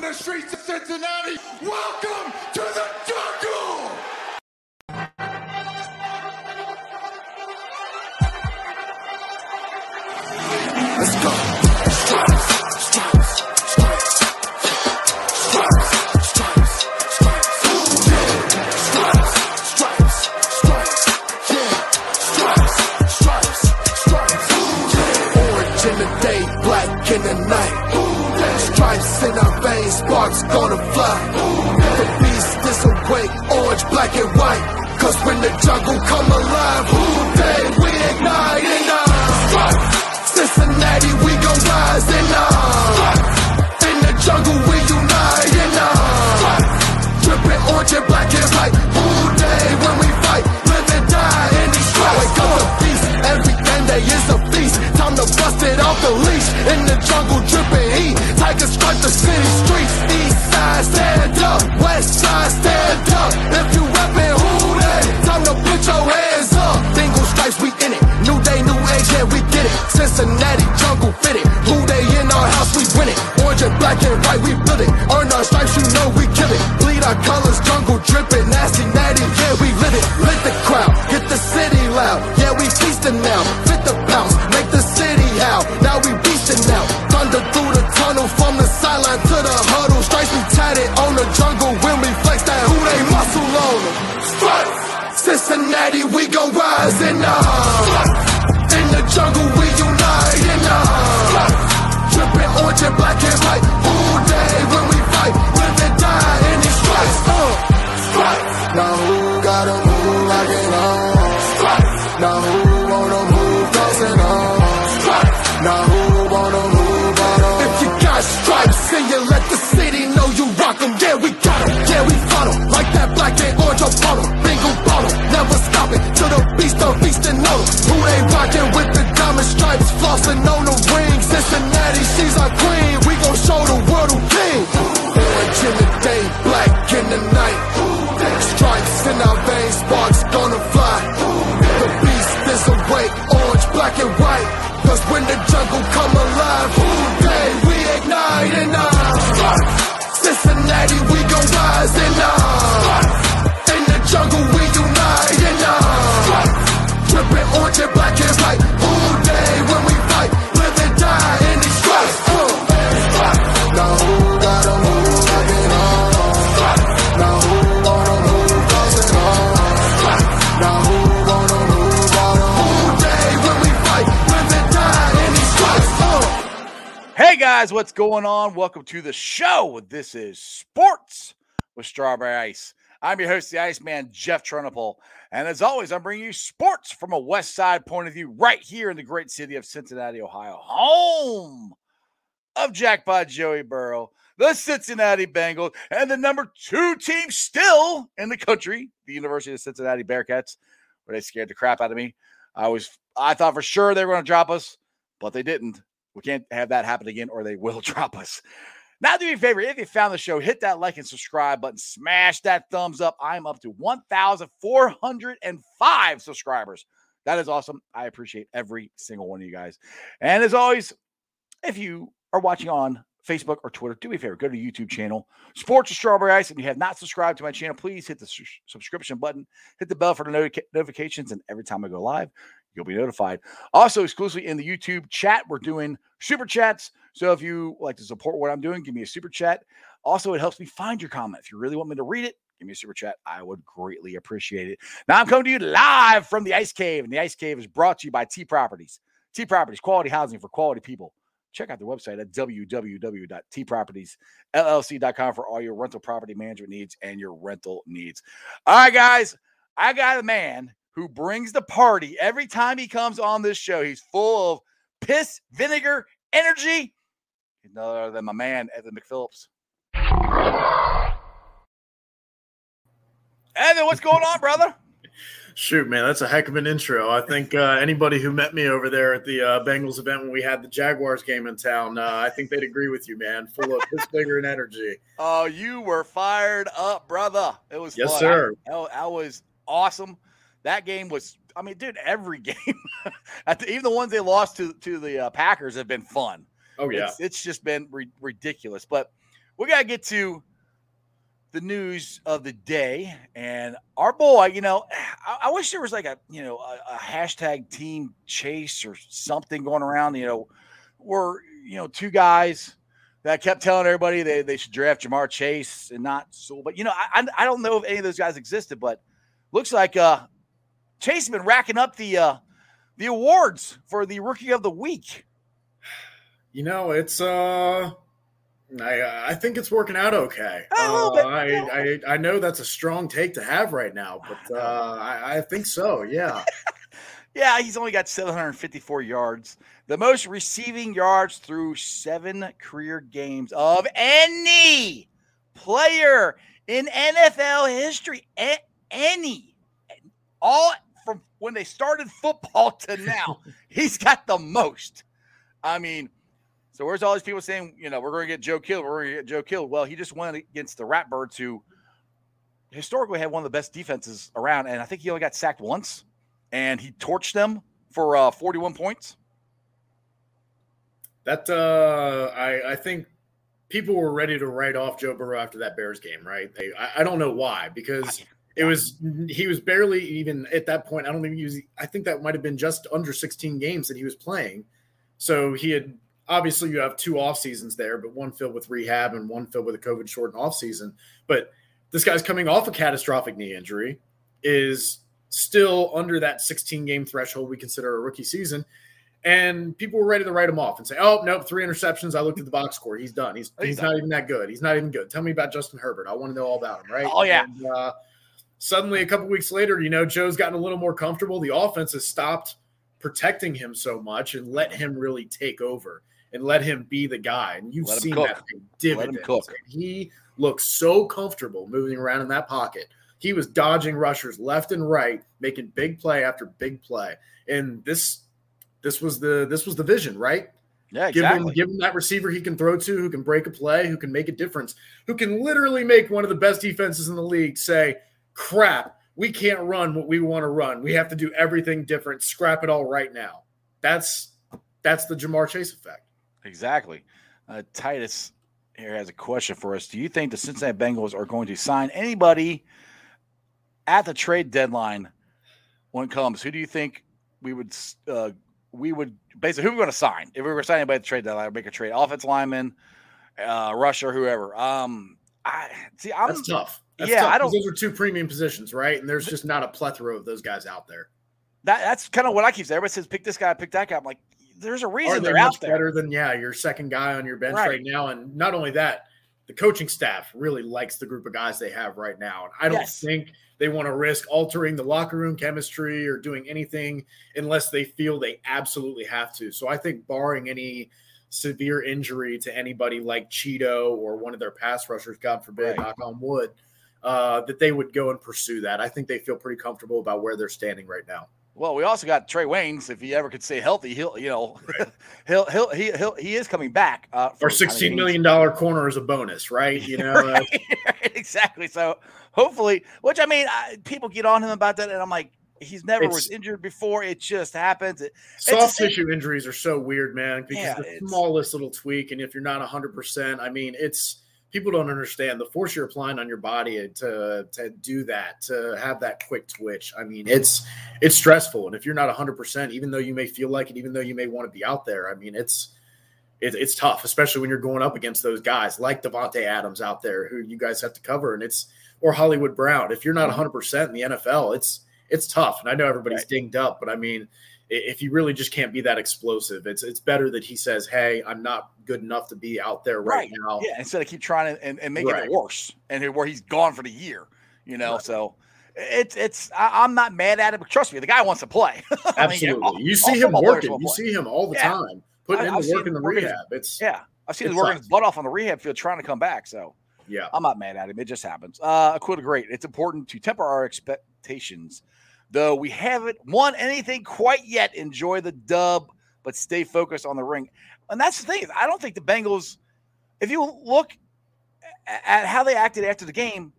the streets of Cincinnati. Welcome to the sparks gonna fly. The beast is awake, orange, black and white. Cause when the jungle come alive, who day we ignite and uh, strike. Cincinnati, we gon' rise and uh, in the jungle we unite and uh, dripping orange and black and white. Who day when we fight, live and die in these stripes. Wake up the beast, every end day is a feast. Time to bust it off the leash in the jungle, dripping heat. Tigers strike the city streets. Side, stand up. West side, stand up. If you rapping, who day? Time to put your hands up. Dingle stripes, we in it. New day, new age, yeah, we get it. Cincinnati jungle fitted. Who they in our house, we win it. Orange and black and white, we build it. Earn our stripes, you know we kill it. Bleed our colors, jungle Cincinnati, we gon' rise and uh, in the jungle we unite and uh, dripping orange and black and white. All day when we fight, live and die in these stripes. Uh, stripes. Now who gotta move like it on? Stripes. Now who wanna move crossing on? Stripes. Now who wanna move on? If you got stripes and you let the city know you rock 'em, yeah we got 'em, yeah we 'em. Like that black and orange upon of and know 'em. Who they rockin' with the diamond stripes, flossing on the ring. Cincinnati, she's our queen. We gon' show the world who king. Orange in the day, black in the night. Stripes in our veins, sparks gonna fly. The beast is awake, orange, black and white. Cause when the jungle come alive, who day we ignite and uh, Cincinnati, we gon' rise and uh, black and day when we fight, live and die in these stripes. Hey guys, what's going on? Welcome to the show. This is Sports with Strawberry Ice. I'm your host, the Iceman, Jeff Trunapole. And as always, I'm bringing you sports from a West Side point of view right here in the great city of Cincinnati, Ohio, home of Jackpot Joey Burrow, the Cincinnati Bengals, and the number two team still in the country, the University of Cincinnati Bearcats, where they scared the crap out of me. I was, I thought for sure they were going to drop us, but they didn't. We can't have that happen again, or they will drop us. Now, do me a favor if you found the show, hit that like and subscribe button, smash that thumbs up. I'm up to 1,405 subscribers. That is awesome. I appreciate every single one of you guys. And as always, if you are watching on Facebook or Twitter, do me a favor, go to the YouTube channel, Sports of Strawberry Ice. If you have not subscribed to my channel, please hit the su- subscription button, hit the bell for the notica- notifications, and every time I go live, you'll be notified. Also, exclusively in the YouTube chat, we're doing super chats. So if you like to support what I'm doing, give me a super chat. Also, it helps me find your comment. If you really want me to read it, give me a super chat. I would greatly appreciate it. Now I'm coming to you live from the Ice Cave, and the Ice Cave is brought to you by T Properties. T Properties, quality housing for quality people. Check out their website at www.tpropertiesllc.com for all your rental property management needs and your rental needs. All right, guys, I got a man who brings the party every time he comes on this show. He's full of piss, vinegar, energy. He's none other than my man, Evan McPhillips. Evan, what's going on, brother? Shoot, man, that's a heck of an intro. I think uh, anybody who met me over there at the uh, Bengals event when we had the Jaguars game in town, uh, I think they'd agree with you, man. Full of piss, vigor, and energy. Oh, you were fired up, brother. It was Yes, fun. sir. I, I- I was awesome. That game was, I mean, dude, every game, even the ones they lost to to the uh, Packers have been fun. Oh yeah, It's, it's just been ri- ridiculous. But we got to get to the news of the day. And our boy, you know, I, I wish there was like a, you know, a, a, hashtag team chase or something going around, you know, where, you know, two guys that kept telling everybody they, they should draft Ja'Marr Chase and not so, but, you know, I, I don't know if any of those guys existed, but looks like uh, Chase has been racking up the, uh, the awards for the rookie of the week. You know, it's, uh, I I think it's working out okay. Uh, I, I I know that's a strong take to have right now, but uh, I, I think so. Yeah. yeah, he's only got 754 yards, the most receiving yards through seven career games of any player in NFL history. A- any, all from when they started football to now, he's got the most. I mean, so where's all these people saying, you know, we're going to get Joe killed, we're going to get Joe killed? Well, he just went against the Ratbirds, who historically had one of the best defenses around, and I think he only got sacked once, and he torched them for uh, 41 points. That uh, I I think people were ready to write off Joe Burrow after that Bears game, right? They, I, I don't know why because it was he was barely even at that point. I don't think he was. I think that might have been just under 16 games that he was playing. So he had obviously you have two off seasons there, but one filled with rehab and one filled with a COVID shortened off season. But this guy's coming off a catastrophic knee injury, is still under that 16 game threshold we consider a rookie season. And people were ready to write him off and say, "Oh nope, three interceptions. I looked at the box score. He's done. He's he's, he's not even that good. He's not even good. Tell me about Justin Herbert. I want to know all about him, right?" Oh yeah. And, uh, suddenly, a couple weeks later, you know, Joe's gotten a little more comfortable. The offense has stopped protecting him so much and let him really take over and let him be the guy. And you've seen that dividends. He looks so comfortable moving around in that pocket. He was dodging rushers left and right, making big play after big play. And this this was the this was the vision, right? Yeah, exactly. Give him, give him that receiver he can throw to, who can break a play, who can make a difference, who can literally make one of the best defenses in the league say, crap, we can't run what we want to run. We have to do everything different. Scrap it all right now. That's that's the Ja'Marr Chase effect. Exactly. Uh, Titus here has a question for us. Do you think the Cincinnati Bengals are going to sign anybody at the trade deadline when it comes? Who do you think we would uh, we would basically who are we going to sign if we were signing anybody at the trade deadline? Make a trade, offense lineman, uh, rusher, whoever. Um, I see. I'm, That's tough. That's yeah, tough, I don't. Those are two premium positions, right? And there's just not a plethora of those guys out there. That that's kind of what I keep saying. Everybody says pick this guy, pick that guy. I'm like, there's a reason they're, they're out there. Better than yeah, your second guy on your bench right. right. now, and not only that, the coaching staff really likes the group of guys they have right now, and I don't yes. think they want to risk altering the locker room chemistry or doing anything unless they feel they absolutely have to. So I think, barring any severe injury to anybody like Chido or one of their pass rushers, God forbid, right. knock on wood, uh, that they would go and pursue that. I think they feel pretty comfortable about where they're standing right now. Well, we also got Trae Waynes. If he ever could stay healthy, he'll you know right. he'll he'll he he'll, he is coming back. Uh, Our sixteen million dollar corner is a bonus, right? You know, right, right, exactly. So hopefully, which I mean, I, people get on him about that, and I'm like, he's never it's, was injured before. It just happens. It, soft tissue injuries are so weird, man, because yeah, the smallest little tweak, and if you're not hundred percent, I mean, it's people don't understand the force you're applying on your body to to do that to have that quick twitch. I mean it's it's stressful. And if you're not 100% even though you may feel like it even though you may want to be out there i mean it's it, it's tough especially when you're going up against those guys like Davante Adams out there who you guys have to cover. And it's or Hollywood Brown. If you're not 100% in the NFL it's it's tough. And i know everybody's right. dinged up but i mean if you really just can't be that explosive, it's it's better that he says, "Hey, I'm not good enough to be out there right, right. now." Yeah, instead of keep trying to and, and making right. it worse, and where he's gone for the year, you know. Right. So it's it's I, am not mad at it, but trust me, the guy wants to play. Absolutely, mean, all, you see him working. You see him all the yeah. time putting I, in the work in the rehab. It's yeah, I've seen him working his butt off on the rehab field trying to come back. So yeah, I'm not mad at him. It just happens. Uh, quite great. It's important to temper our expectations Though we haven't won anything quite yet, enjoy the dub, but stay focused on the ring. And that's the thing. I don't think the Bengals, if you look at how they acted after the game,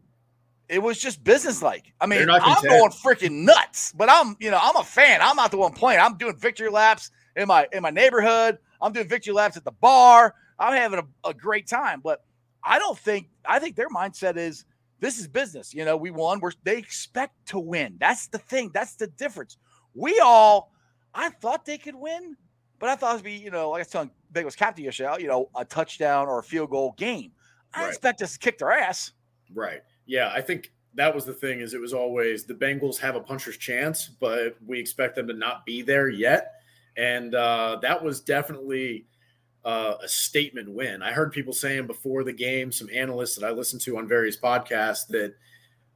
it was just businesslike. I mean, I'm going freaking nuts, but I'm, you know, I'm a fan. I'm not the one playing. I'm doing victory laps in my in my neighborhood. I'm doing victory laps at the bar. I'm having a, a great time. But I don't think I think their mindset is this is business. You know, we won. We're they expect to win. That's the thing. That's the difference. We all, I thought they could win, but I thought it'd be, you know, like I was telling Bengals captain yesterday, you know, a touchdown or a field goal game. I Right. expect us to kick their ass. Right. Yeah, I think that was the thing is it was always the Bengals have a puncher's chance, but we expect them to not be there yet. And uh, that was definitely uh, a statement win. I heard people saying before the game, some analysts that I listened to on various podcasts that,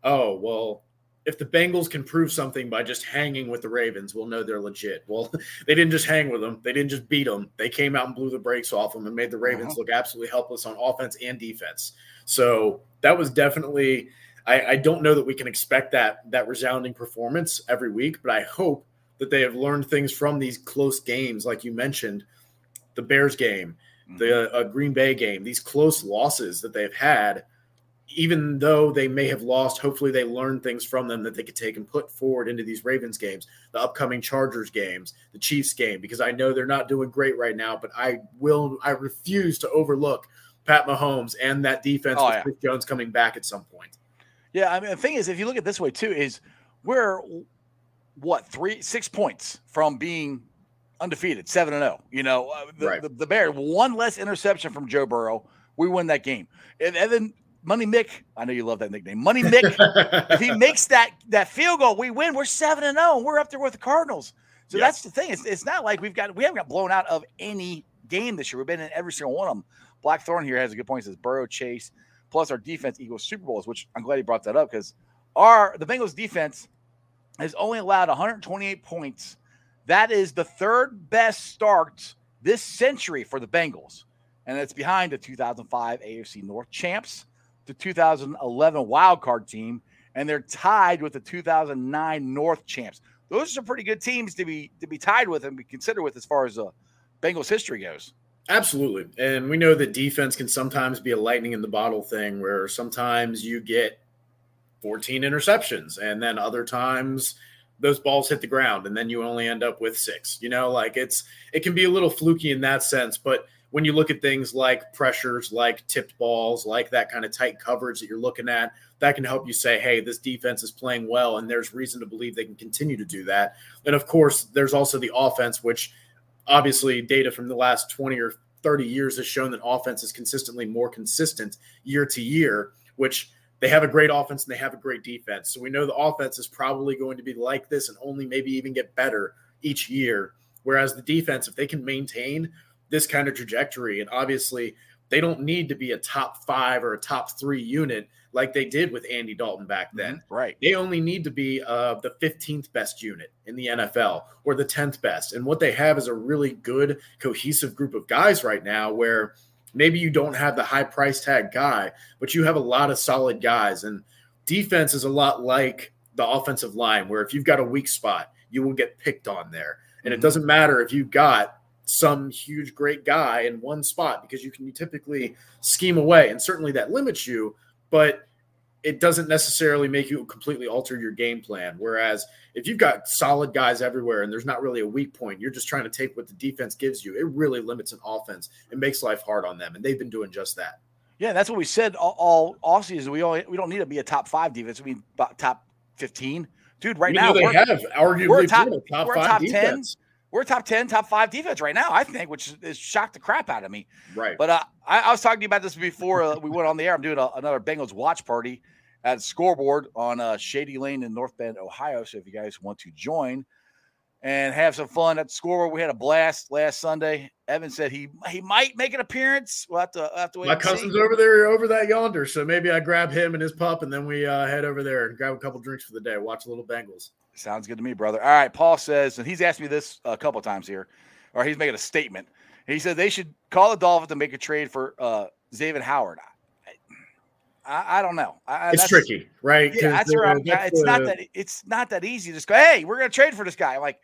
oh, well, if the Bengals can prove something by just hanging with the Ravens, we'll know they're legit. Well, they didn't just hang with them. They didn't just beat them. They came out and blew the brakes off them and made the Ravens look absolutely helpless on offense and defense. So that was definitely. I, I don't know that we can expect that that resounding performance every week, but I hope that they have learned things from these close games, like you mentioned, the Bears game, the uh, Green Bay game, these close losses that they've had. Even though they may have lost, hopefully they learned things from them that they could take and put forward into these Ravens games, the upcoming Chargers games, the Chiefs game, because I know they're not doing great right now, but I will, I refuse to overlook Pat Mahomes and that defense Oh, with yeah. Chris Jones coming back at some point. Yeah, I mean the thing is, if you look at this way too, is we're what three, six points from being undefeated, seven and zero. You know, uh, the, Right. the, the Bears one less interception from Joe Burrow, we win that game. And, and then Money Mick, I know you love that nickname, Money Mick. if he makes that that field goal, we win. We're seven and zero. We're up there with the Cardinals. So Yeah. that's the thing. It's, it's not like we've got we haven't got blown out of any game this year. We've been in every single one of them. Blackthorn here has a good point. Says Burrow, Chase, plus our defense equals Super Bowls, which I'm glad he brought that up because our the Bengals defense has only allowed 128 points. That is the third best start this century for the Bengals, and it's behind the 2005 AFC North champs, the 2011 wild card team, and they're tied with the 2009 North champs. Those are some pretty good teams to be to be tied with and be considered with as far as the Bengals history goes. Absolutely. And we know that defense can sometimes be a lightning in the bottle thing where sometimes you get 14 interceptions and then other times those balls hit the ground and then you only end up with six. You know, like it's it can be a little fluky in that sense, but when you look at things like pressures, like tipped balls, like that kind of tight coverage that you're looking at, that can help you say, hey, this defense is playing well, and there's reason to believe they can continue to do that. And of course, there's also the offense, which obviously data from the last 20 or 30 years has shown that offense is consistently more consistent year to year, which they have a great offense and they have a great defense. So we know the offense is probably going to be like this and only maybe even get better each year. Whereas the defense, if they can maintain this kind of trajectory, and obviously they don't need to be a top five or a top three unit like they did with Andy Dalton back then. Right. They only need to be uh, the 15th best unit in the NFL or the 10th best. And what they have is a really good, cohesive group of guys right now where maybe you don't have the high price tag guy, but you have a lot of solid guys. And defense is a lot like the offensive line, where if you've got a weak spot, you will get picked on there. And Mhm. it doesn't matter if you've got some huge, great guy in one spot because you can typically scheme away. And certainly that limits you, but it doesn't necessarily make you completely alter your game plan. Whereas if you've got solid guys everywhere and there's not really a weak point, you're just trying to take what the defense gives you. It really limits an offense. It makes life hard on them, and they've been doing just that. Yeah, that's what we said all, all off. We only we don't need to be a top five defense. We need top fifteen, dude. Right now they we're, have arguably we're top- top we're top 10. we're top ten, top five defense right now. I think, which is shocked the crap out of me. Right. But uh, I, I was talking to you about this before uh, we went on the air. I'm doing a, another Bengals watch party at Scoreboard on uh, Shady Lane in North Bend, Ohio. So if you guys want to join and have some fun at Scoreboard, we had a blast last Sunday. Evan said he he might make an appearance. We'll have to we'll have to wait. My and see. cousin's over there, over that yonder. So maybe I grab him and his pup, and then we uh, head over there and grab a couple drinks for the day. Watch a little Bengals. Sounds good to me, brother. All right, Paul says, and he's asked me this a couple times here, or he's making a statement. He said they should call the Dolphins to make a trade for uh Howard. I, I, don't know. I, It's that's- tricky, right? Yeah, that's where I'm. that's It's not that it's not that easy. to Just go, hey, we're gonna trade for this guy. Like,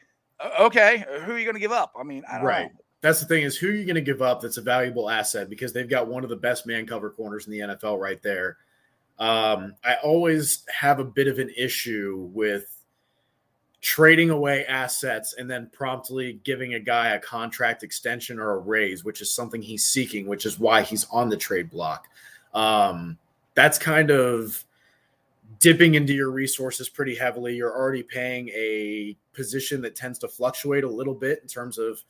okay, who are you gonna give up? I mean, I don't Right. know. That's the thing is who are you going to give up that's a valuable asset because they've got one of the best man cover corners in the NFL right there. Um, I always have a bit of an issue with trading away assets and then promptly giving a guy a contract extension or a raise, which is something he's seeking, which is why he's on the trade block. Um, that's kind of dipping into your resources pretty heavily. You're already paying a position that tends to fluctuate a little bit in terms of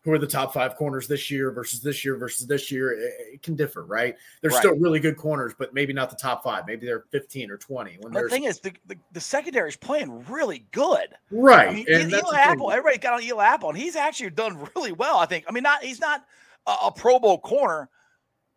who are the top five corners this year versus this year versus this year. It, it can differ, right? They're Right. still really good corners, but maybe not the top five. Maybe they're 15 or 20. When The thing is, the, the, the secondary is playing really good. right, I mean, and Eli the thing. Apple, everybody got on Eli Apple, and he's actually done really well. I think. I mean, not he's not a, a Pro Bowl corner,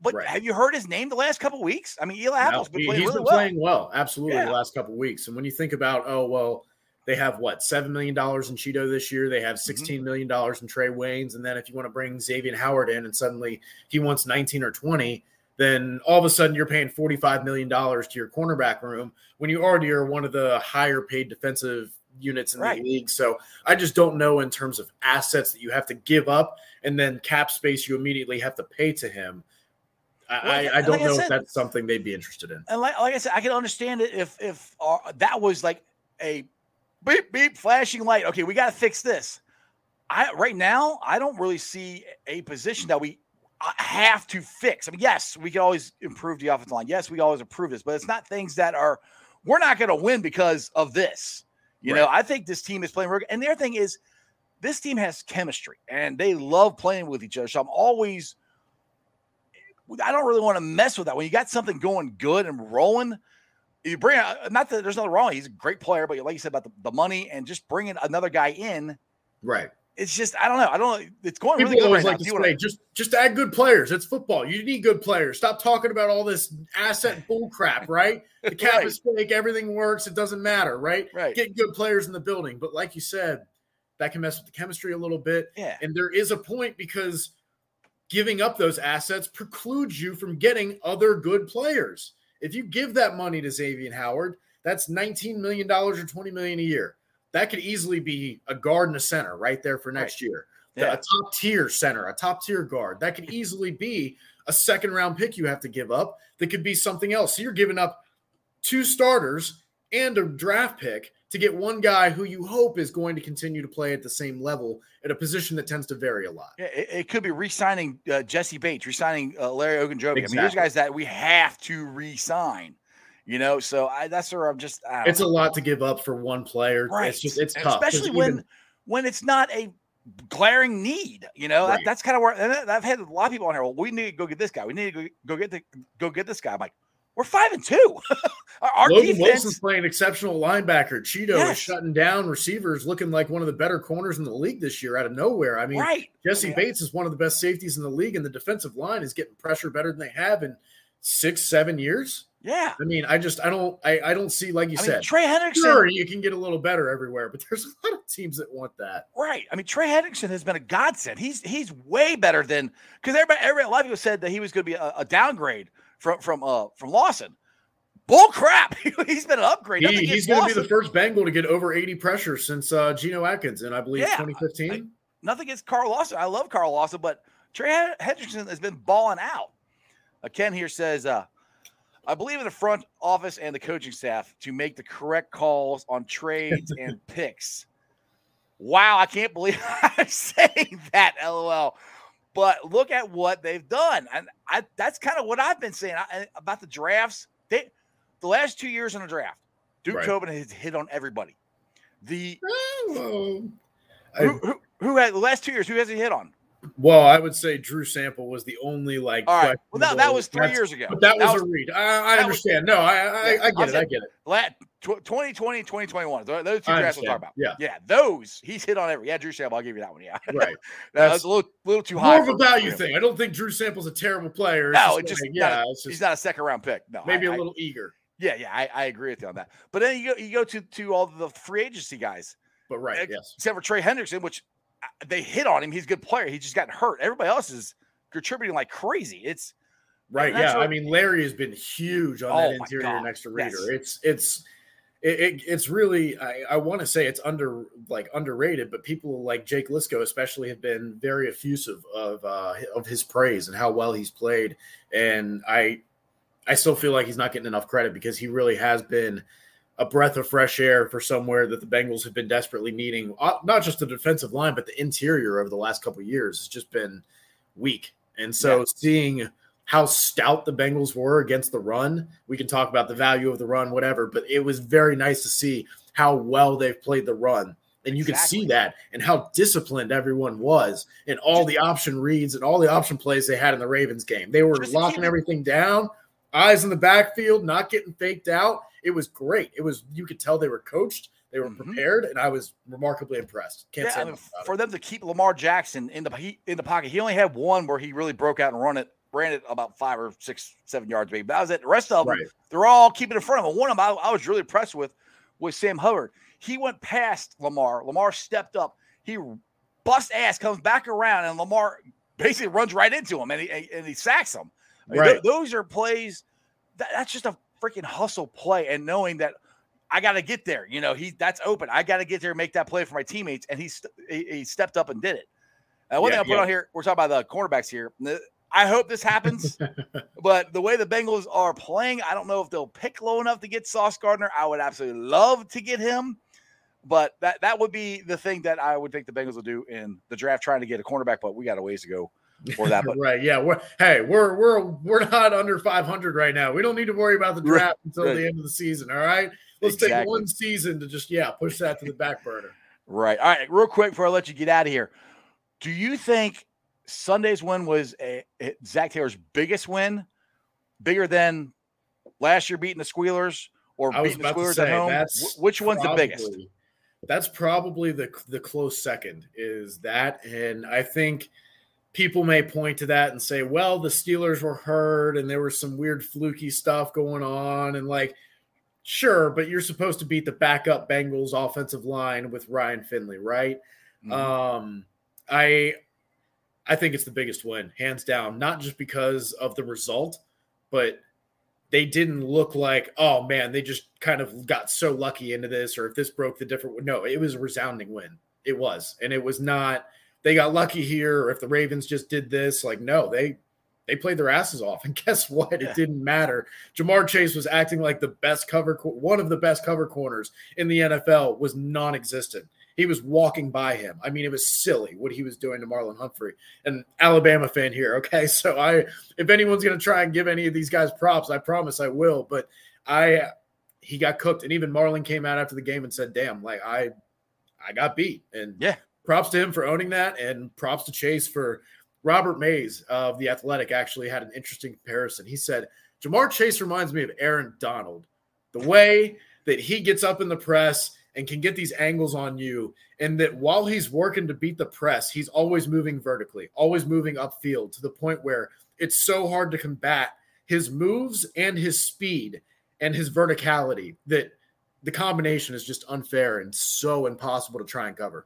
but Right. have you heard his name the last couple weeks? I mean, Eli No, Apple's been he- playing he's really been well. playing well, absolutely, Yeah. the last couple of weeks. And when you think about, oh well, they have what seven million dollars in Chido this year. They have Mm-hmm. sixteen million dollars in Trae Waynes, and then if you want to bring Xavier Howard in, and suddenly he wants nineteen or twenty, then all of a sudden you're paying forty five million dollars to your cornerback room when you already are one of the higher paid defensive units in Right. the league. So I just don't know in terms of assets that you have to give up, and then cap space you immediately have to pay to him. I, Well, I, I don't I know said- if that's something they'd be interested in. And like, like I said, I can understand it if if uh, that was like a beep beep flashing light. Okay, we got to fix this. I right now I don't really see a position that we uh, have to fix. I mean, yes, we can always improve the offensive line. Yes, we always improve this, but it's not things that are we're not going to win because of this. You know, I think this team is playing. And the other thing is, this team has chemistry and they love playing with each other. So I'm always I don't really want to mess with that. When you got something going good and rolling, you bring not that there's nothing wrong. He's a great player, but like you said about the, the money and just bringing another guy in, Right. it's just, I don't know. I don't know. It's going People really good right like now. to say, just just add good players. It's football. You need good players. Stop talking about all this asset bull crap, right? The cap Right. is fake. Everything works. It doesn't matter, right? Right. Get good players in the building. But like you said, that can mess with the chemistry a little bit. yeah. And there is a point because giving up those assets precludes you from getting other good players. If you give that money to Xavier Howard, that's $19 million or 20 million a year. That could easily be a guard and a center right there for next year. Yeah. A top tier center, a top tier guard. That could easily be a second round pick you have to give up. That could be something else. So you're giving up two starters and a draft pick to get one guy who you hope is going to continue to play at the same level at a position that tends to vary a lot. Yeah, it, it could be re-signing uh, Jessie Bates, re-signing uh, Larry Ogunjobi. I mean, there's guys that we have to re-sign. You know, so I, that's where I'm just. It's a lot to give up for one player. right. It's just it's And tough, especially when even- when it's not a glaring need. You know, that, that's kind of where and I've had a lot of people on here. Well, we need to go get this guy. We need to go, go get the go get this guy. I'm like, we're five and two. our Logan defense. Wilson's playing exceptional linebacker. Chido Yes. is shutting down receivers, looking like one of the better corners in the league this year out of nowhere. I mean, right. Jessie mean, Bates is one of the best safeties in the league, and the defensive line is getting pressure better than they have in six, seven years. Yeah. I mean, I just I don't I, I don't see like you I mean, said. Trey Hendrickson. Sure, you can get a little better everywhere, but there's a lot of teams that want that. Right. I mean, Trey Hendrickson has been a godsend. He's he's way better than because everybody, everybody, a lot of people said that he was going to be a, a downgrade from from uh from Lawson. Bull crap. he's been an upgrade. He, he's going to be the first Bengal to get over 80 pressure since uh, Geno Atkins in I believe Yeah, 2015. Nothing against Carl Lawson. I love Carl Lawson, but Trey Hen- Hendrickson has been balling out. Uh, Ken here says, uh, I believe in the front office and the coaching staff to make the correct calls on trades and picks. Wow, I can't believe I'm saying that, lol. But look at what they've done, and I, that's kind of what I've been saying I, about the drafts. They, the last two years in the draft, Duke Right. Tobin has hit on everybody. The Oh, I- who, who, who had the last two years? Who has he hit on? well, I would say Drew Sample was the only like. All right. Well, that, that was three years ago. But that, That was, a read. I, I that was- understand. no, I I, Yeah, I get it. I get it. La- tw- 2020, 2021. Those two I drafts talking understand. about. Yeah, Yeah, those he's hit on every. Yeah, Drew Sample. I'll give you that one. Yeah, right. that was a little, little too high. More of a value thing. I don't think Drew Sample's a terrible player. It's No, just it just like, yeah, a- it's He's not a second round pick. No, maybe a a little eager. Yeah, yeah, I, I agree with you on that. But then you go, you go to to all the free agency guys, But right, Ex- yes, except for Trey Hendrickson, which uh, they hit on him. He's a good player. He just got hurt. Everybody else is contributing like crazy. It's right, yeah. what- I mean, Larry has been huge on Oh that interior God, next to yes. Reader. It's it's it, it- it's really I, I want to say it's under like underrated, but people like Jake Liscow especially have been very effusive of uh, of his praise and how well he's played, and I I still feel like he's not getting enough credit because he really has been a breath of fresh air for somewhere that the Bengals have been desperately needing. Uh, Not just the defensive line, but the interior over the last couple of years has just been weak. And so Yeah. seeing how stout the Bengals were against the run. We can talk about the value of the run, whatever, but it was very nice to see how well they've played the run. And you exactly. can see that and how disciplined everyone was and all the option reads and all the option plays they had in the Ravens game. They were Just locking everything down, eyes in the backfield, not getting faked out. It was great. It was you could tell they were coached, they were mm-hmm. prepared, and I was remarkably impressed. Can't yeah, say I mean, for them to keep Lamar Jackson in the in the pocket. He only had one where he really broke out and run it ran it about five or six, seven yards, maybe. But that was it. The rest of them, right. they're all keeping in front of him. One of them I, I, was really impressed with was Sam Hubbard. He went past Lamar. Lamar stepped up. He bust ass, comes back around, and Lamar basically runs right into him and he, and he sacks him. I mean, right. th- those are plays. That, that's just a freaking hustle play, and knowing that I got to get there. You know, he that's open. I got to get there and make that play for my teammates, and he st- he, he, stepped up and did it. Uh, one yeah, thing I put yeah. on here, we're talking about the cornerbacks here. I hope this happens. but the way the Bengals are playing, I don't know if they'll pick low enough to get Sauce Gardner. I would absolutely love to get him. But that that would be the thing that I would think the Bengals will do in the draft, trying to get a cornerback. But we got a ways to go for that. But right, yeah. We're, hey, we're we're we're not under 500 right now. We don't need to worry about the draft right, until right. the end of the season. All right, let's exactly. take one season to just yeah push that to the back burner. Right. All right. Real quick before I let you get out of here, do you think Sunday's win was a, a, Zac Taylor's biggest win, bigger than last year beating the Squealers or beating the Squealers say, at home. Which one's probably, the biggest? That's probably the the close second. Is that, and I think people may point to that and say, well, the Steelers were hurt and there was some weird fluky stuff going on, and like. Sure, but you're supposed to beat the backup Bengals offensive line with Ryan Finley, right? Mm-hmm. Um, I I think it's the biggest win, hands down, not just because of the result, but they didn't look like, oh man, they just kind of got so lucky into this, or if this broke the different. No, it was a resounding win. It was, and it was not. They got lucky here, or if the Ravens just did this, like no, they they played their asses off, and guess what? It didn't matter. Ja'Marr Chase was acting like the best cover, one of the best cover corners in the NFL was non-existent. He was walking by him. I mean, it was silly what he was doing to Marlon Humphrey. And Alabama fan here, okay? So I if anyone's going to try and give any of these guys props, I promise I will, but I he got cooked and even Marlon came out after the game and said, "Damn, like I I got beat." And yeah, props to him for owning that and props to Chase for Robert Mays of the Athletic actually had an interesting comparison. He said, "Ja'Marr Chase reminds me of Aaron Donald. The way that he gets up in the press and can get these angles on you. And that while he's working to beat the press, he's always moving vertically, always moving upfield to the point where it's so hard to combat his moves and his speed and his verticality that the combination is just unfair and so impossible to try and cover.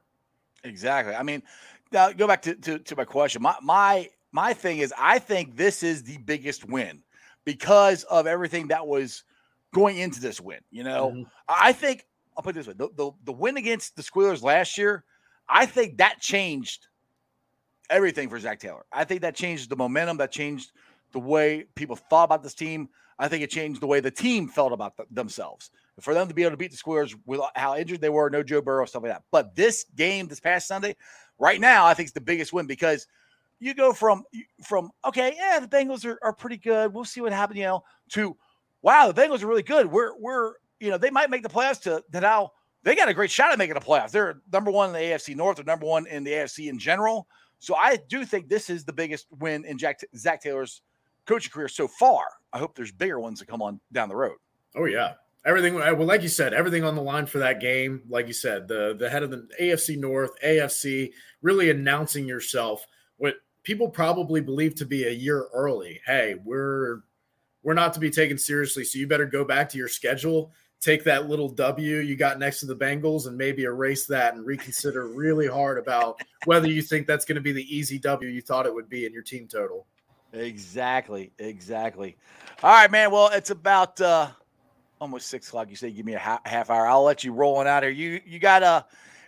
Exactly. I mean, now go back to, to, to my question. My my my thing is I think this is the biggest win because of everything that was going into this win. You know, mm-hmm. I think I'll put it this way: the, the, the win against the Squealers last year, I think that changed everything for Zac Taylor. I think that changed the momentum. That changed the way people thought about this team. I think it changed the way the team felt about themselves. For them to be able to beat the Squares with how injured they were, no Joe Burrow, stuff like that. But this game, this past Sunday, right now, I think it's the biggest win because you go from from okay, yeah, the Bengals are, are pretty good. We'll see what happens, you know, to wow, the Bengals are really good. We're we're you know, they might make the playoffs to, to now they got a great shot at making the playoffs. They're number one in the AFC North or number one in the AFC in general. So I do think this is the biggest win in Jack, Zac Taylor's coaching career so far. I hope there's bigger ones to come on down the road. Oh yeah, everything. Uh, well, like you said, everything on the line for that game. Like you said, the the head of the AFC North, AFC, really announcing yourself. What people probably believe to be a year early. Hey, we're we're not to be taken seriously, so you better go back to your schedule take that little W you got next to the Bengals and maybe erase that and reconsider really hard about whether you think that's going to be the easy W you thought it would be in your team total. Exactly. Exactly. All right, man. Well, it's about uh almost six o'clock. You say give me a ha- half hour. I'll let you roll on out here. You you got uh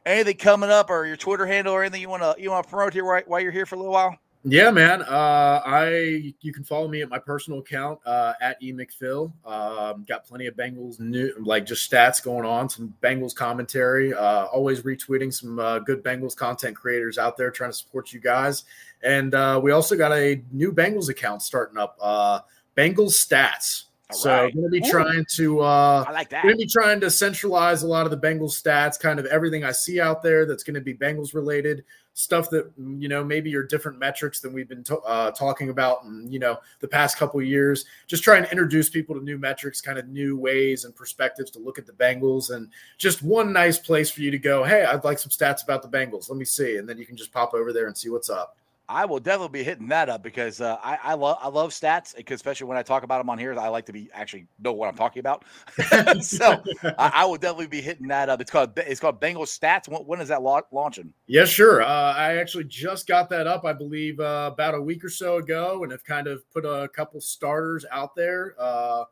anything coming up or your Twitter handle or anything you want to you want to promote here right while you're here for a little while? Yeah, man. Uh, I you can follow me at my personal account uh, at emcphil. Um, got plenty of Bengals new like just stats going on, some Bengals commentary. Uh, always retweeting some uh, good Bengals content creators out there trying to support you guys. And uh, we also got a new Bengals account starting up, uh, Bengals Stats. All so right. I'm going to be Ooh. trying to uh, I like that. going to be trying to centralize a lot of the Bengals stats, kind of everything I see out there that's going to be Bengals related stuff that you know maybe are different metrics than we've been to- uh, talking about, in, you know, the past couple of years. Just trying to introduce people to new metrics, kind of new ways and perspectives to look at the Bengals, and just one nice place for you to go. Hey, I'd like some stats about the Bengals. Let me see, and then you can just pop over there and see what's up. I will definitely be hitting that up because uh, I, I love I love stats, 'cause especially when I talk about them on here. I like to be actually know what I'm talking about. so I, I will definitely be hitting that up. It's called it's called Bengals Stats. When, when is that lau- launching? Yeah, sure. Uh, I actually just got that up, I believe, uh, about a week or so ago, and have kind of put a couple starters out there, uh,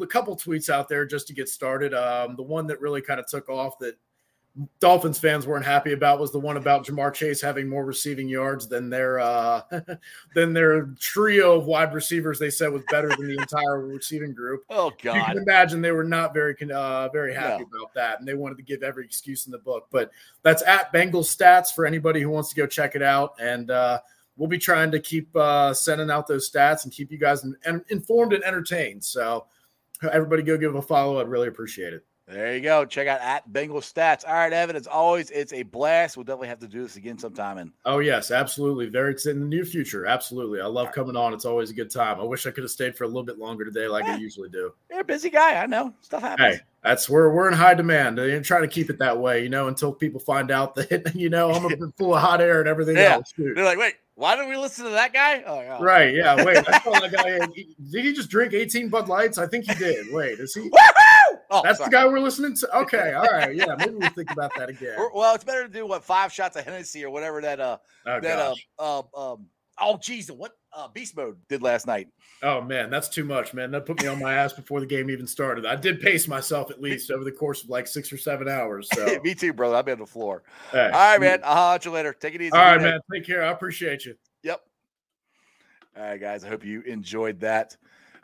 a couple tweets out there just to get started. Um, the one that really kind of took off that Dolphins fans weren't happy about was the one about Ja'Marr Chase having more receiving yards than their uh, than their trio of wide receivers. They said was better than the entire receiving group Oh God! you can imagine they were not very uh, very happy No. about that, and they wanted to give every excuse in the book. But that's at Bengals Stats for anybody who wants to go check it out, and uh, we'll be trying to keep uh, sending out those stats and keep you guys in- en- informed and entertained. So everybody, go give a follow. I'd really appreciate it. There you go. Check out at Bengal Stats. All right, Evan. As always, it's a blast. We'll definitely have to do this again sometime. And Oh yes, absolutely. Very it's in the near future. Absolutely, I love coming on. It's always a good time. I wish I could have stayed for a little bit longer today, like I usually do. you're a busy guy. I know stuff happens. Hey, that's where we're in high demand. They're trying to keep it that way, you know, until people find out that you know I'm a full of hot air and everything Yeah. else. Shoot. They're like, wait, why did we listen to that guy? Oh, yeah. Right? Yeah. Wait, I saw that guy. Did he just drink 18 Bud Lights? I think he did. Wait, is he? Oh, That's sorry. the guy we're listening to. Okay. All right. Yeah. Maybe we'll think about that again. Well, it's better to do what five shots of Hennessy or whatever that uh Oh that uh, gosh. uh um oh geez what uh beast mode did last night. Oh man, that's too much, man. That put me on my ass before the game even started. I did pace myself at least over the course of like six or seven hours. So, Me too, brother. I've been on the floor. hey. All right, man. I'll holler at you later. Take it easy. All right, man. Take care. I appreciate you. Yep. All right, guys. I hope you enjoyed that.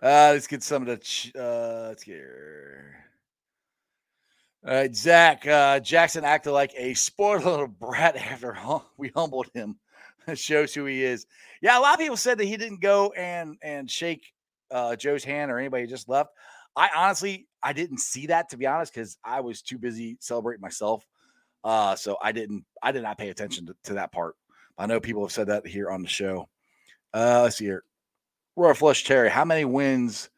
Uh, let's get some of the. Ch- uh, let's get here. All right, Zach uh, Jackson acted like a spoiled little brat after hum- we humbled him. That shows who he is. Yeah, a lot of people said that he didn't go and and shake uh, Joe's hand or anybody just left. I honestly I didn't see that to be honest because I was too busy celebrating myself. Uh, so I didn't I did not pay attention to, to that part. I know people have said that here on the show. Uh, let's see here. Royal Flush Terry, how many wins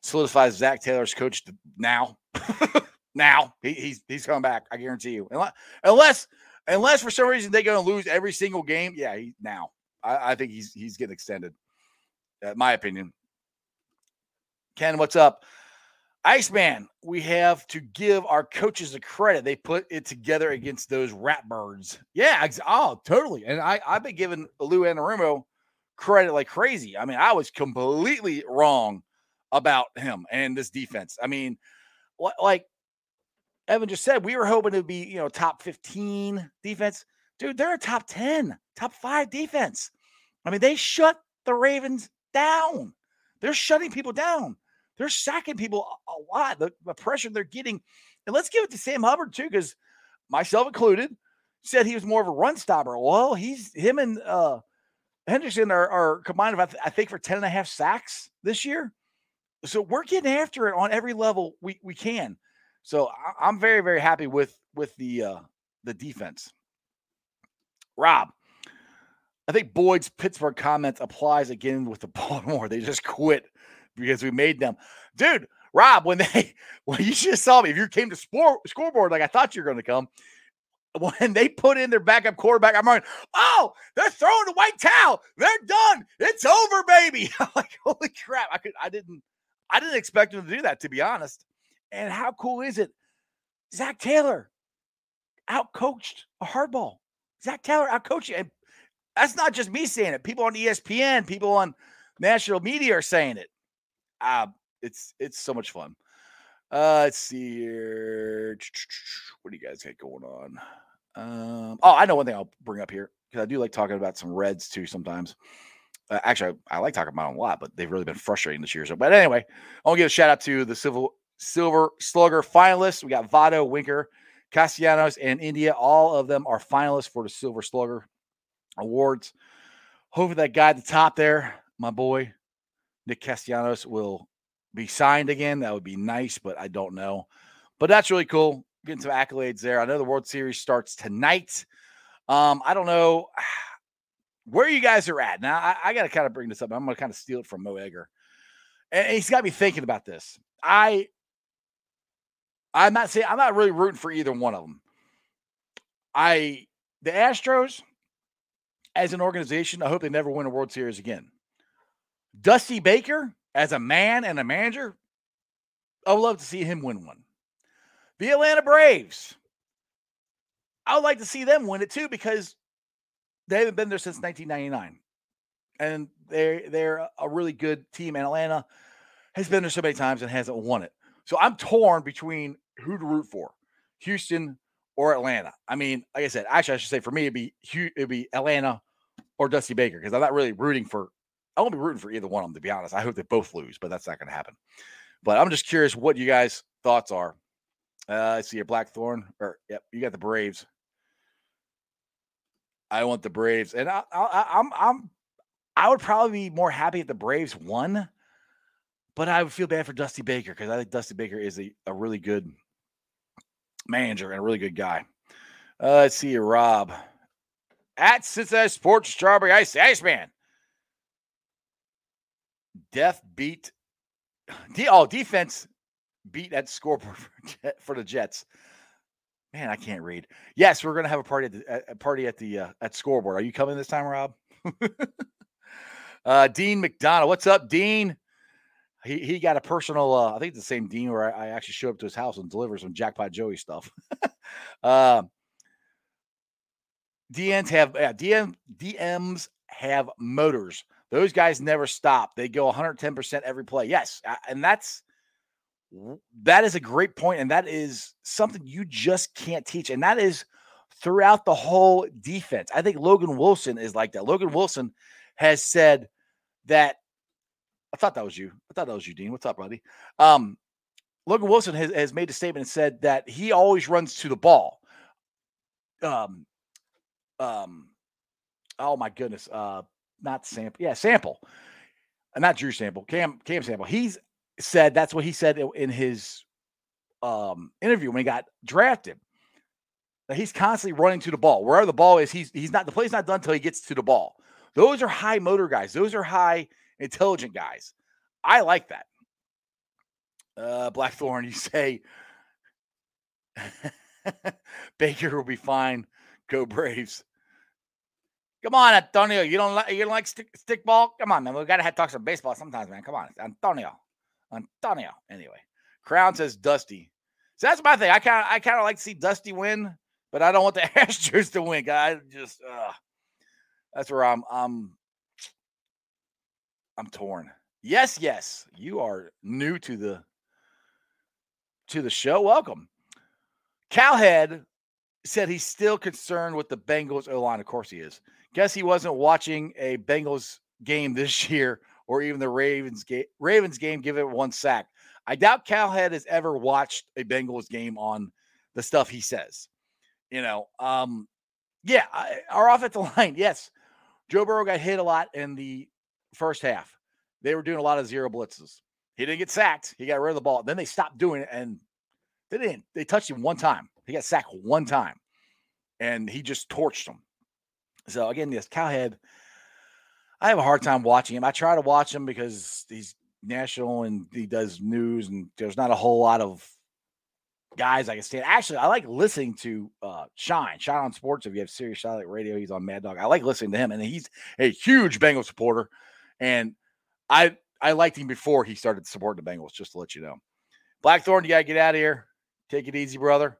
solidifies Zac Taylor's coach now? now he, he's he's coming back. I guarantee you. Unless unless for some reason they're going to lose every single game. Yeah, he now. I, I think he's he's getting extended. Uh, my opinion. Ken, what's up? Iceman, we have to give our coaches the credit. They put it together against those rat birds. Yeah, ex- oh, totally. And I, I've been giving Lou Anarumo credit like crazy. I mean, I was completely wrong about him and this defense. I mean, li- like Evan just said, we were hoping to be, you know, top 15 defense. Dude, they're a top 10, top five defense. I mean, they shut the Ravens down. They're shutting people down. They're sacking people a, lot. The, the pressure they're getting. And let's give it to Sam Hubbard, too, because myself included said he was more of a run stopper. Well, he's him and uh Hendrickson are, are combined, I, th- I think, for 10 and a half sacks this year. So we're getting after it on every level we, we can. So I, I'm very, very happy with with the uh the defense. Rob, I think Boyd's Pittsburgh comment applies again with the Baltimore. They just quit because we made them. Dude, Rob, when they when you have saw me, if you came to sport scoreboard like I thought you were going to come, when they put in their backup quarterback, I'm like, oh, they're throwing the white towel. They're done. It's over, baby. I'm like, holy crap. I could I didn't I didn't expect them to do that, to be honest. And how cool is it? Zac Taylor outcoached a Harbaugh. Zac Taylor outcoached you. And that's not just me saying it. People on ESPN, people on national media are saying it. Uh, it's it's so much fun. Uh, let's see here. What do you guys got going on? Um, oh, I know one thing I'll bring up here. because I do like talking about some Reds too sometimes. Uh, actually, I, I like talking about them a lot, but they've really been frustrating this year. So, but anyway, I want to give a shout out to the Silver Silver Slugger finalists. We got Votto, Winker, Castellanos, and India. All of them are finalists for the Silver Slugger awards. Hopefully, that guy at the top there, my boy Nick Castellanos, will be signed again. That would be nice, but I don't know. But that's really cool. Getting some accolades there. I know the World Series starts tonight. Um, I don't know where you guys are at. Now, I, I got to kind of bring this up. I'm going to kind of steal it from Mo Egger. And he's got me thinking about this. I I'm not saying I'm not really rooting for either one of them. I the Astros as an organization, I hope they never win a World Series again. Dusty Baker as a man and a manager, I would love to see him win one. The Atlanta Braves, I would like to see them win it too because they haven't been there since 1999, and they're they're a really good team. And Atlanta has been there so many times and hasn't won it. So I'm torn between who to root for, Houston or Atlanta. I mean, like I said, actually, I should say for me, it'd be it'd be Atlanta or Dusty Baker because I'm not really rooting for. I won't be rooting for either one of them to be honest. I hope they both lose, but that's not going to happen. But I'm just curious what you guys' thoughts are. Uh, I see a Blackthorn, or yep, you got the Braves. I want the Braves, and I, I, I'm I'm I would probably be more happy if the Braves won, but I would feel bad for Dusty Baker because I think Dusty Baker is a, a really good manager and a really good guy. Uh, let's see, Rob at Cincinnati Sports Strawberry Ice Iceman. Death beat. De- oh, defense beat at scoreboard for, for the Jets. Man, I can't read. Yes, we're gonna have a party at the party at the uh, at scoreboard. Are you coming this time, Rob? uh, Dean McDonald, what's up, Dean? He he got a personal. Uh, I think the same Dean where I, I actually show up to his house and deliver some Jackpot Joey stuff. uh, DNs have yeah, DM DMs have motors. Those guys never stop. They go 110% every play. Yes, and that's that is a great point, and that is something you just can't teach. And that is throughout the whole defense. I think Logan Wilson is like that. Logan Wilson has said that. I thought that was you. I thought that was you, Dean. What's up, buddy? Um, Logan Wilson has, has made a statement and said that he always runs to the ball. Um, um, oh my goodness, uh, not sample, yeah, sample, uh, not Drew Sample, Cam Cam Sample. He's said that's what he said in his um interview when he got drafted. That he's constantly running to the ball. Wherever the ball is, he's he's not the play's not done until he gets to the ball. Those are high motor guys. Those are high intelligent guys. I like that. Uh Blackthorn, you say Baker will be fine. Go Braves. Come on, Antonio. You don't like you don't like stick, stick ball? Come on, man. We gotta have talk some baseball sometimes, man. Come on, Antonio. Antonio. Anyway, Crown says Dusty. So that's my thing. I kind of I kind of like to see Dusty win, but I don't want the Astros to win. I just uh, that's where I'm I'm I'm torn. Yes, yes. You are new to the to the show. Welcome. Cowherd said he's still concerned with the Bengals O line. Of course he is. Guess he wasn't watching a Bengals game this year or even the Ravens game. Ravens game, give it one sack. I doubt Cowherd has ever watched a Bengals game on the stuff he says. You know, um, yeah, I, our offensive line, yes. Joe Burrow got hit a lot in the first half. They were doing a lot of zero blitzes. He didn't get sacked. He got rid of the ball. Then they stopped doing it and they didn't. They touched him one time. He got sacked one time and he just torched them. So again, this cowhead, I have a hard time watching him. I try to watch him because he's national and he does news, and there's not a whole lot of guys I can stand. Actually, I like listening to uh Shine, Shine on Sports. If you have Sirius Satellite Radio, he's on Mad Dog. I like listening to him, and he's a huge Bengals supporter. And I I liked him before he started supporting the Bengals, just to let you know. Blackthorn, you gotta get out of here. Take it easy, brother.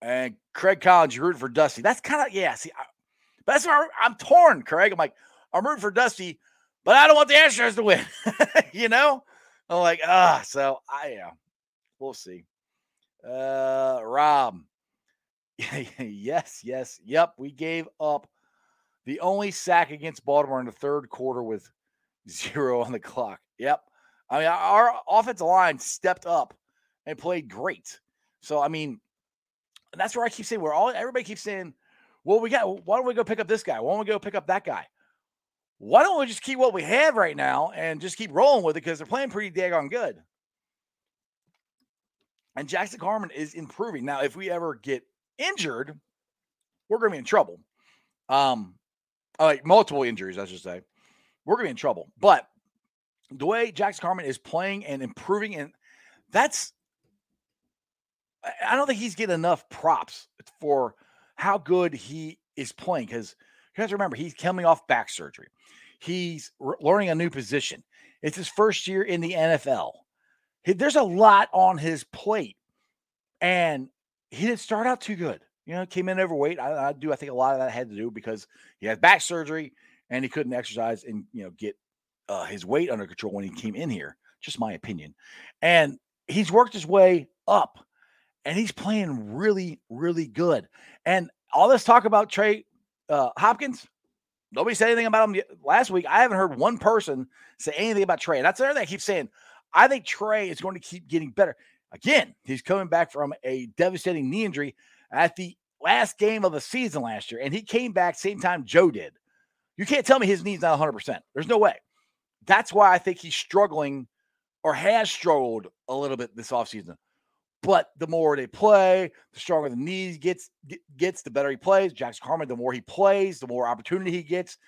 And Craig Collins, you're rooting for Dusty. That's kind of yeah. See, I, that's where I'm torn, Craig. I'm like, I'm rooting for Dusty, but I don't want the Astros to win. you know, I'm like, ah. So I yeah, we'll see. Uh, Rob, yes, yes, yep. We gave up the only sack against Baltimore in the third quarter with zero on the clock. Yep. I mean, our offensive line stepped up and played great. So, I mean, that's where I keep saying we're all everybody keeps saying, well, we got why don't we go pick up this guy? Why don't we go pick up that guy? Why don't we just keep what we have right now and just keep rolling with it because they're playing pretty daggone good. And Jackson Carman is improving. Now, if we ever get injured, we're going to be in trouble. Um, Uh, like multiple injuries, I should say. We're going to be in trouble. But the way Jackson Carman is playing and improving, and that's, I don't think he's getting enough props for how good he is playing because you have to remember he's coming off back surgery. He's r- learning a new position. It's his first year in the NFL. He, there's a lot on his plate, and he didn't start out too good. You know, came in overweight. I, I do. I think a lot of that had to do because he had back surgery and he couldn't exercise and you know get uh, his weight under control when he came in here. Just my opinion. And he's worked his way up, and he's playing really, really good. And all this talk about Trey uh, Hopkins, nobody said anything about him last week. I haven't heard one person say anything about Trey. And that's another thing I keep saying. I think Trey is going to keep getting better. Again, he's coming back from a devastating knee injury at the last game of the season last year, and he came back same time Joe did. You can't tell me his knee's not 100%. There's no way. That's why I think he's struggling or has struggled a little bit this offseason. But the more they play, the stronger the knees gets get- gets, the better he plays. Jackson Carman, the more he plays, the more opportunity he gets,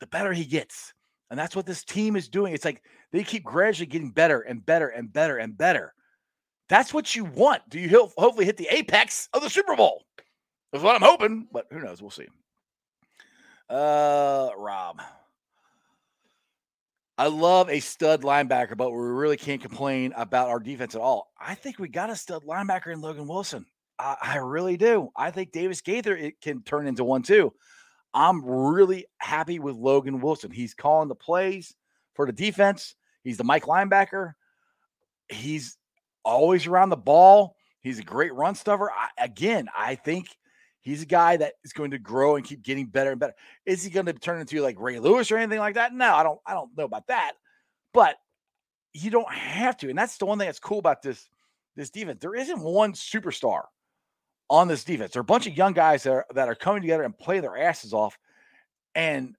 the better he gets. And that's what this team is doing. It's like they keep gradually getting better and better and better and better. That's what you want. Do you ho- hopefully hit the apex of the Super Bowl? That's what I'm hoping, but who knows? We'll see. Uh, Rob. I love a stud linebacker, but we really can't complain about our defense at all. I think we got a stud linebacker in Logan Wilson. I, I really do. I think Davis Gaither it can turn into one too. I'm really happy with Logan Wilson. He's calling the plays for the defense. He's the Mike linebacker. He's always around the ball. He's a great run stuffer. I, again, I think he's a guy that is going to grow and keep getting better and better. Is he going to turn into like Ray Lewis or anything like that? No, I don't. I don't know about that. But you don't have to, and that's the one thing that's cool about this this defense. There isn't one superstar on this defense. There are a bunch of young guys that are, that are coming together and play their asses off, and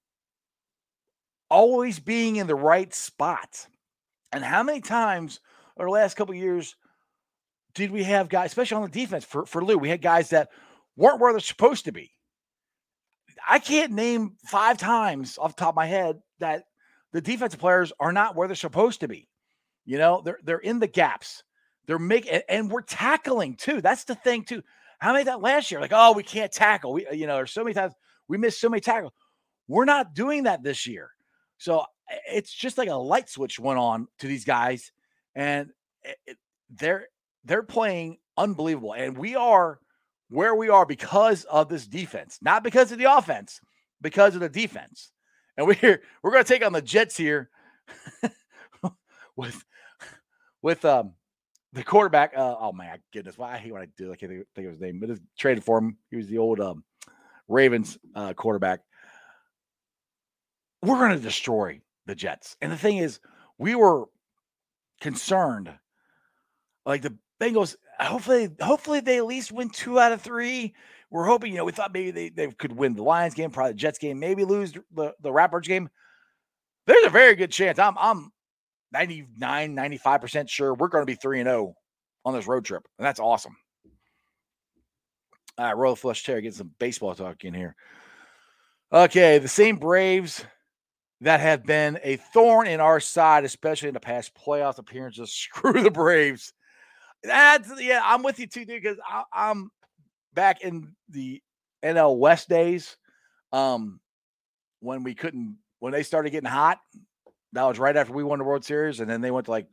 always being in the right spot. And how many times over the last couple years did we have guys, especially on the defense for, for Lou, we had guys that weren't where they're supposed to be. I can't name five times off the top of my head that the defensive players are not where they're supposed to be. You know, they're they're in the gaps. They're making and we're tackling too. That's the thing too. How many that last year? Like, oh, we can't tackle. We, you know, there's so many times we missed so many tackles. We're not doing that this year. So eh, it's just like a light switch went on to these guys, and it, it, they're they're playing unbelievable. And we are where we are because of this defense, not because of the offense, because of the defense. And we're we're going to take on the Jets here with with um the quarterback. Uh, oh my goodness, why I hate when I do. I can't think, think of his name, but it's traded for him. He was the old um Ravens uh, quarterback. We're going to destroy the Jets. And the thing is, we were concerned, like the Bengals. Hopefully, hopefully they at least win two out of three. We're hoping, you know, we thought maybe they, they could win the Lions game, probably the Jets game, maybe lose the, the Raptors game. There's a very good chance. I'm I'm 99, 95% sure we're going to be 3 and 0 on this road trip. And that's awesome. All right, roll the flush chair, get some baseball talk in here. Okay, the same Braves that have been a thorn in our side, especially in the past playoff appearances. Screw the Braves. That's yeah, I'm with you too, dude. Because I'm back in the NL West days, um, when we couldn't, when they started getting hot. That was right after we won the World Series, and then they went to like,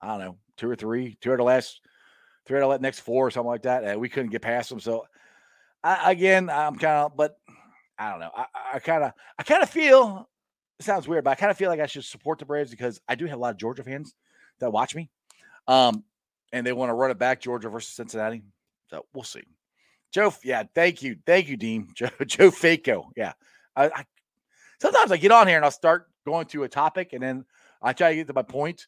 I don't know, two or three, two out of the last, three out of the next four or something like that, and we couldn't get past them. So, I, again, I'm kind of, but I don't know. I kind of, I kind of feel it sounds weird, but I kind of feel like I should support the Braves because I do have a lot of Georgia fans that watch me. Um, and they want to run it back, Georgia versus Cincinnati. So we'll see. Joe, yeah, thank you. Thank you, Dean. Joe, Joe Flacco. Yeah. I, I sometimes I get on here and I'll start going to a topic and then I try to get to my point,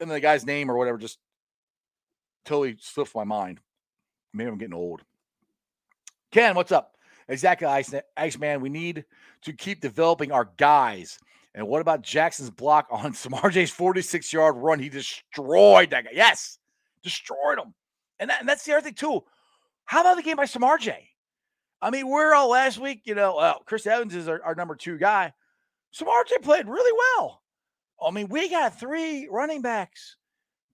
and then the guy's name or whatever just totally slips my mind. Maybe I'm getting old. Ken, what's up? Exactly, Ice, Iceman. We need to keep developing our guys. And what about Jackson's block on Samaje's 46 yard run? He destroyed that guy. Yes, destroyed him. And, that, and that's the other thing, too. How about the game by Samaje? I mean, we're all last week, you know, Chris Evans is our, our number two guy. Samaje played really well. I mean, we got three running backs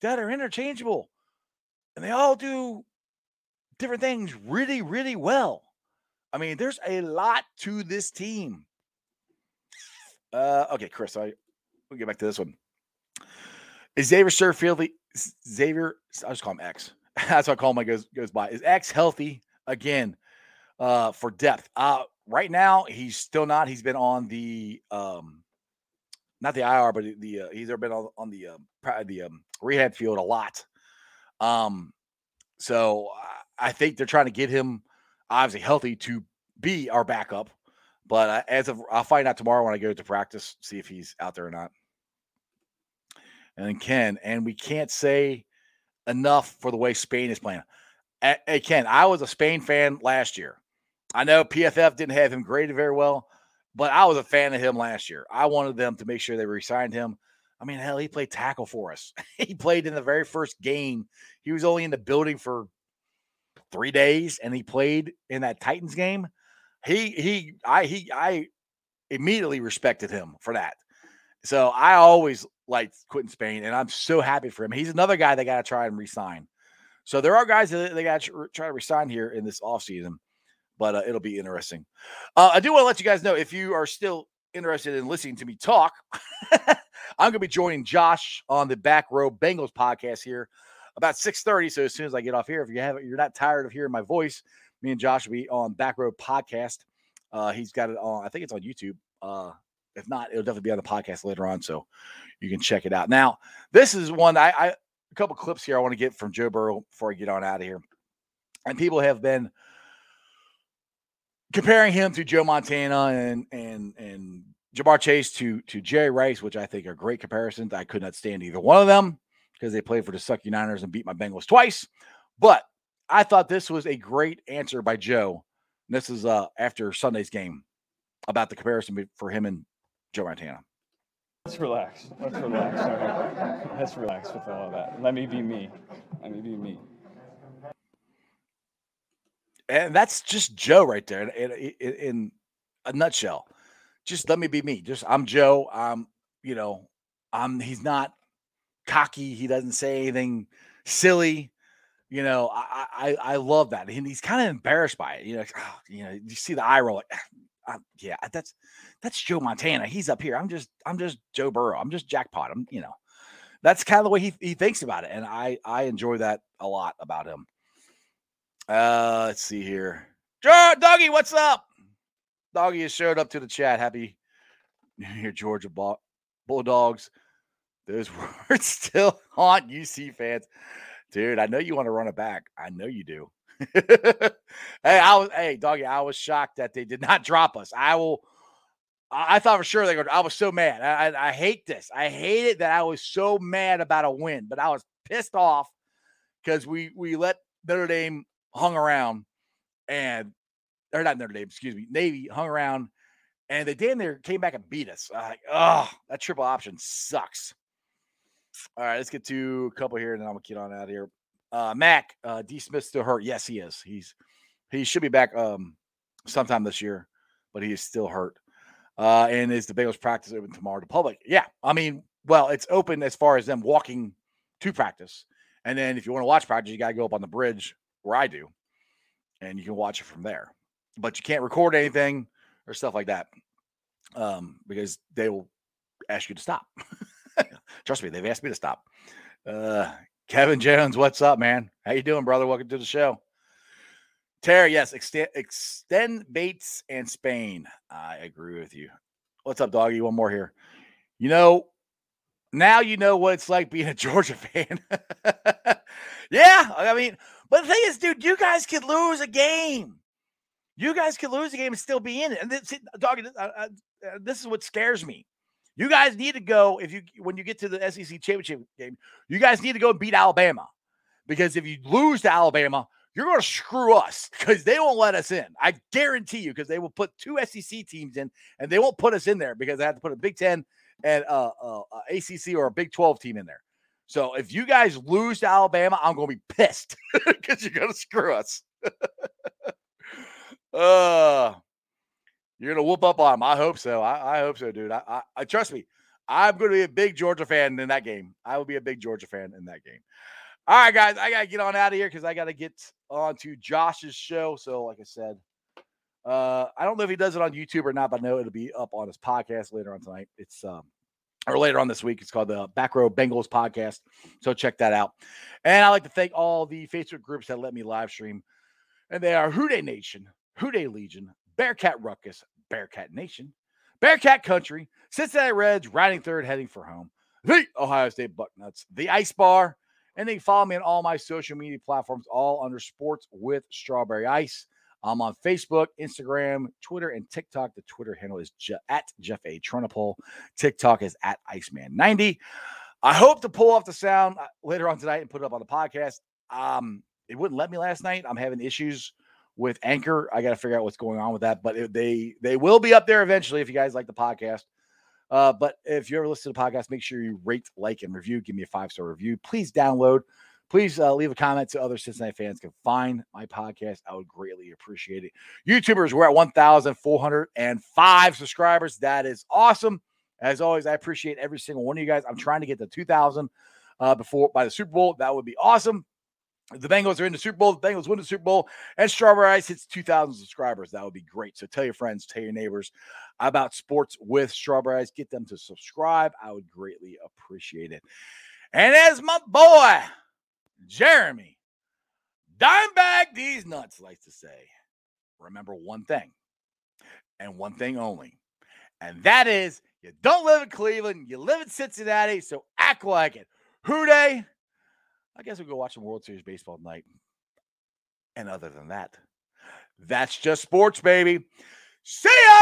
that are interchangeable, and they all do different things really, really well. I mean, there's a lot to this team. Uh, okay, Chris, I we'll get back to this one. Is Xavier Su'a-Filo Xavier? I just call him X. That's what I call him. goes goes by. Is X healthy again uh, for depth? Uh, right now he's still not. He's been on the um, not the IR, but the uh, he's been on, on the um, the um, rehab field a lot. Um, so I think they're trying to get him obviously healthy to be our backup. But as of I'll find out tomorrow when I go to practice, see if he's out there or not. And then Ken, and we can't say enough for the way Spain is playing. Hey Ken, I was a Spain fan last year. I know PFF didn't have him graded very well, but I was a fan of him last year. I wanted them to make sure they re-signed him. I mean, hell, he played tackle for us. he played in the very first game. He was only in the building for three days, and he played in that Titans game. He he I he I immediately respected him for that. So I always liked Quinton Spain, and I'm so happy for him. He's another guy they got to try and resign. So there are guys that they got to try to resign here in this offseason, but uh, it'll be interesting. Uh, I do want to let you guys know if you are still interested in listening to me talk, I'm going to be joining Josh on the Back Row Bengals podcast here about 6:30. So as soon as I get off here, if you have you're not tired of hearing my voice, me and Josh will be on Back Row Podcast. Uh, he's got it on, I think it's on YouTube. Uh, if not, it'll definitely be on the podcast later on, so you can check it out. Now, this is one I, I a couple clips here I want to get from Joe Burrow before I get on out of here. And people have been comparing him to Joe Montana and and and Ja'Marr Chase to to Jerry Rice, which I think are great comparisons. I could not stand either one of them because they played for the Sucky Niners and beat my Bengals twice. But I thought this was a great answer by Joe. And this is uh, after Sunday's game about the comparison for him and Joe Montana. Let's relax. Let's relax. Okay. Let's relax with all of that. Let me be me. Let me be me. And that's just Joe right there in, in, in a nutshell. Just let me be me. Just I'm Joe. I'm, you know, I'm he's not cocky. He doesn't say anything silly. You know, I I, I love that, and he's kind of embarrassed by it. You know, oh, you know, you see the eye roll. Like, ah, yeah, that's that's Joe Montana. He's up here. I'm just I'm just Joe Burrow. I'm just jackpot. I'm you know, that's kind of the way he he thinks about it, and I I enjoy that a lot about him. Uh, let's see here. Doggy, what's up? Doggy has showed up to the chat. Happy New Year, Georgia Bulldogs. Those words still haunt UC fans. Dude, I know you want to run it back. I know you do. hey, I was hey, doggy, I was shocked that they did not drop us. I will I, thought for sure they. I was so mad. I, I, I hate this. I hate it that I was so mad about a win, but I was pissed off because we we let Notre Dame hung around and or not Notre Dame, excuse me, Navy hung around and they damn near came back and beat us. I like, oh, that triple option sucks. All right, let's get to a couple here, and then I'm gonna get on out of here. Uh, Mac, uh, D. Smith still hurt. Yes, he is. He's he should be back um sometime this year, but he is still hurt. Uh, and is the Bengals practice open tomorrow to public? Yeah, I mean, well, it's open as far as them walking to practice, and then if you want to watch practice, you gotta go up on the bridge where I do, and you can watch it from there. But you can't record anything or stuff like that, um, because they will ask you to stop. Trust me, they've asked me to stop. Uh, Kevin Jones, what's up, man? How you doing, brother? Welcome to the show. Terry, yes, extend, extend Bates and Spain. I agree with you. What's up, doggy? One more here. You know, now you know what it's like being a Georgia fan. yeah, I mean, But the thing is, dude, you guys could lose a game. You guys could lose a game and still be in it. And this, dog, uh, uh, uh, this is what scares me. You guys need to go if you when you get to the SEC championship game. You guys need to go beat Alabama because if you lose to Alabama, you're going to screw us because they won't let us in. I guarantee you because they will put two SEC teams in and they won't put us in there because they have to put a Big Ten and uh, uh, uh ACC or a Big Twelve team in there. So if you guys lose to Alabama, I'm going to be pissed because you're going to screw us. uh, you're to whoop up on them. I hope so. I, I hope so, dude. I, I, I trust me. I'm to be a big Georgia fan in that game. I will be a big Georgia fan in that game. All right, guys, I got to get on out of here because I got to get on to Josh's show. So, like I said, uh, I don't know if he does it on YouTube or not, but I know it'll be up on his podcast later on tonight. It's um, or later on this week. It's called the Back Row Bengals podcast. So check that out. And I'd like to thank all the Facebook groups that let me live stream. And they are Who Dey Nation, Who Dey Legion, Bearcat Ruckus, Bearcat Nation, Bearcat Country, Cincinnati Reds, riding third, heading for home, the Ohio State Bucknuts, the Ice Bar. And they follow me on all my social media platforms, all under Sports with Strawberry Ice. I'm on Facebook, Instagram, Twitter, and TikTok. The Twitter handle is Je- at Jeff A. Trunapole. TikTok is at Iceman90. I hope to pull off the sound uh, later on tonight and put it up on the podcast. Um, it wouldn't let me last night. I'm having issues with Anchor. I got to figure out what's going on with that, but they they will be up there eventually if you guys like the podcast. Uh, but if you ever listen to the podcast, make sure you rate, like, and review. Give me a five star review. Please download please uh, leave a comment so other Cincinnati fans can find my podcast. I would greatly appreciate it. YouTubers, we're at 1,405 subscribers. That is awesome. As always, I appreciate every single one of you guys. I'm trying to get to 2,000 uh, before by the Super Bowl. That would be awesome. The Bengals are in the Super Bowl. The Bengals win the Super Bowl, and Strawberry Ice hits 2,000 subscribers. That would be great. So tell your friends, tell your neighbors about sports with Strawberry Ice. Get them to subscribe. I would greatly appreciate it. And as my boy, Jeremy, Dimebag these nuts likes to say, remember one thing and one thing only. And that is you don't live in Cleveland, you live in Cincinnati, so act like it. Who Dey, I guess we'll go watch some World Series baseball tonight. And other than that, that's just sports, baby. See ya!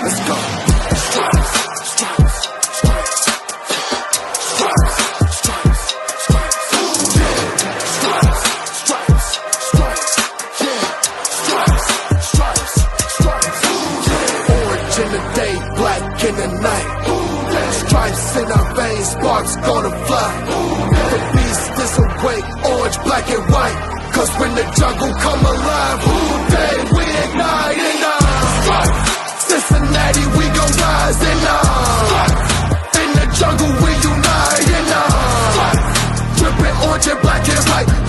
Let's go. Day, in the night. Stripes in our veins, sparks gonna fly. The beast disobey, orange, black and white. Cause when the jungle come alive, who day we ignite and uh, stripes. Cincinnati, we gon' rise and uh, in the jungle we unite and uh, dripping orange and black and white.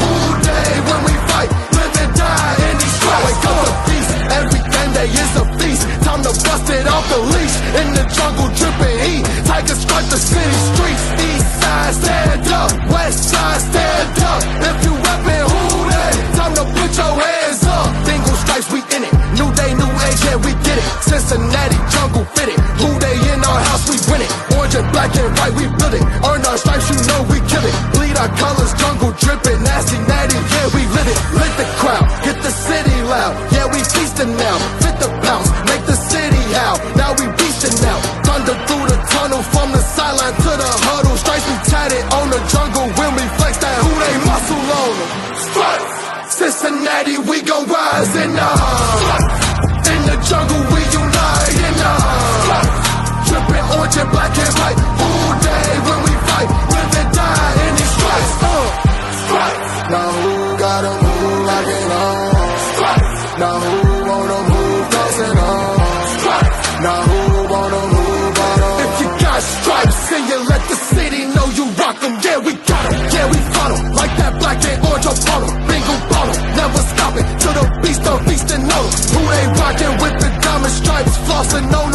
off the leash in the jungle dripping heat. Tigers strut the city streets. East side stand up, west side stand up. If you weapon, who they, time to put your hands up. Dingle stripes, we in it. New day, new age, yeah we get it. Cincinnati jungle fit it. Who they in our house, we win it. Orange and black and white, we build it. Earn our stripes, you know we kill it. Bleed our colors, jungle dripping, nasty natty, yeah we live it. Live On the jungle when we flex that who they muscle on Cincinnati, we gon' rise in the, in the jungle. boss and no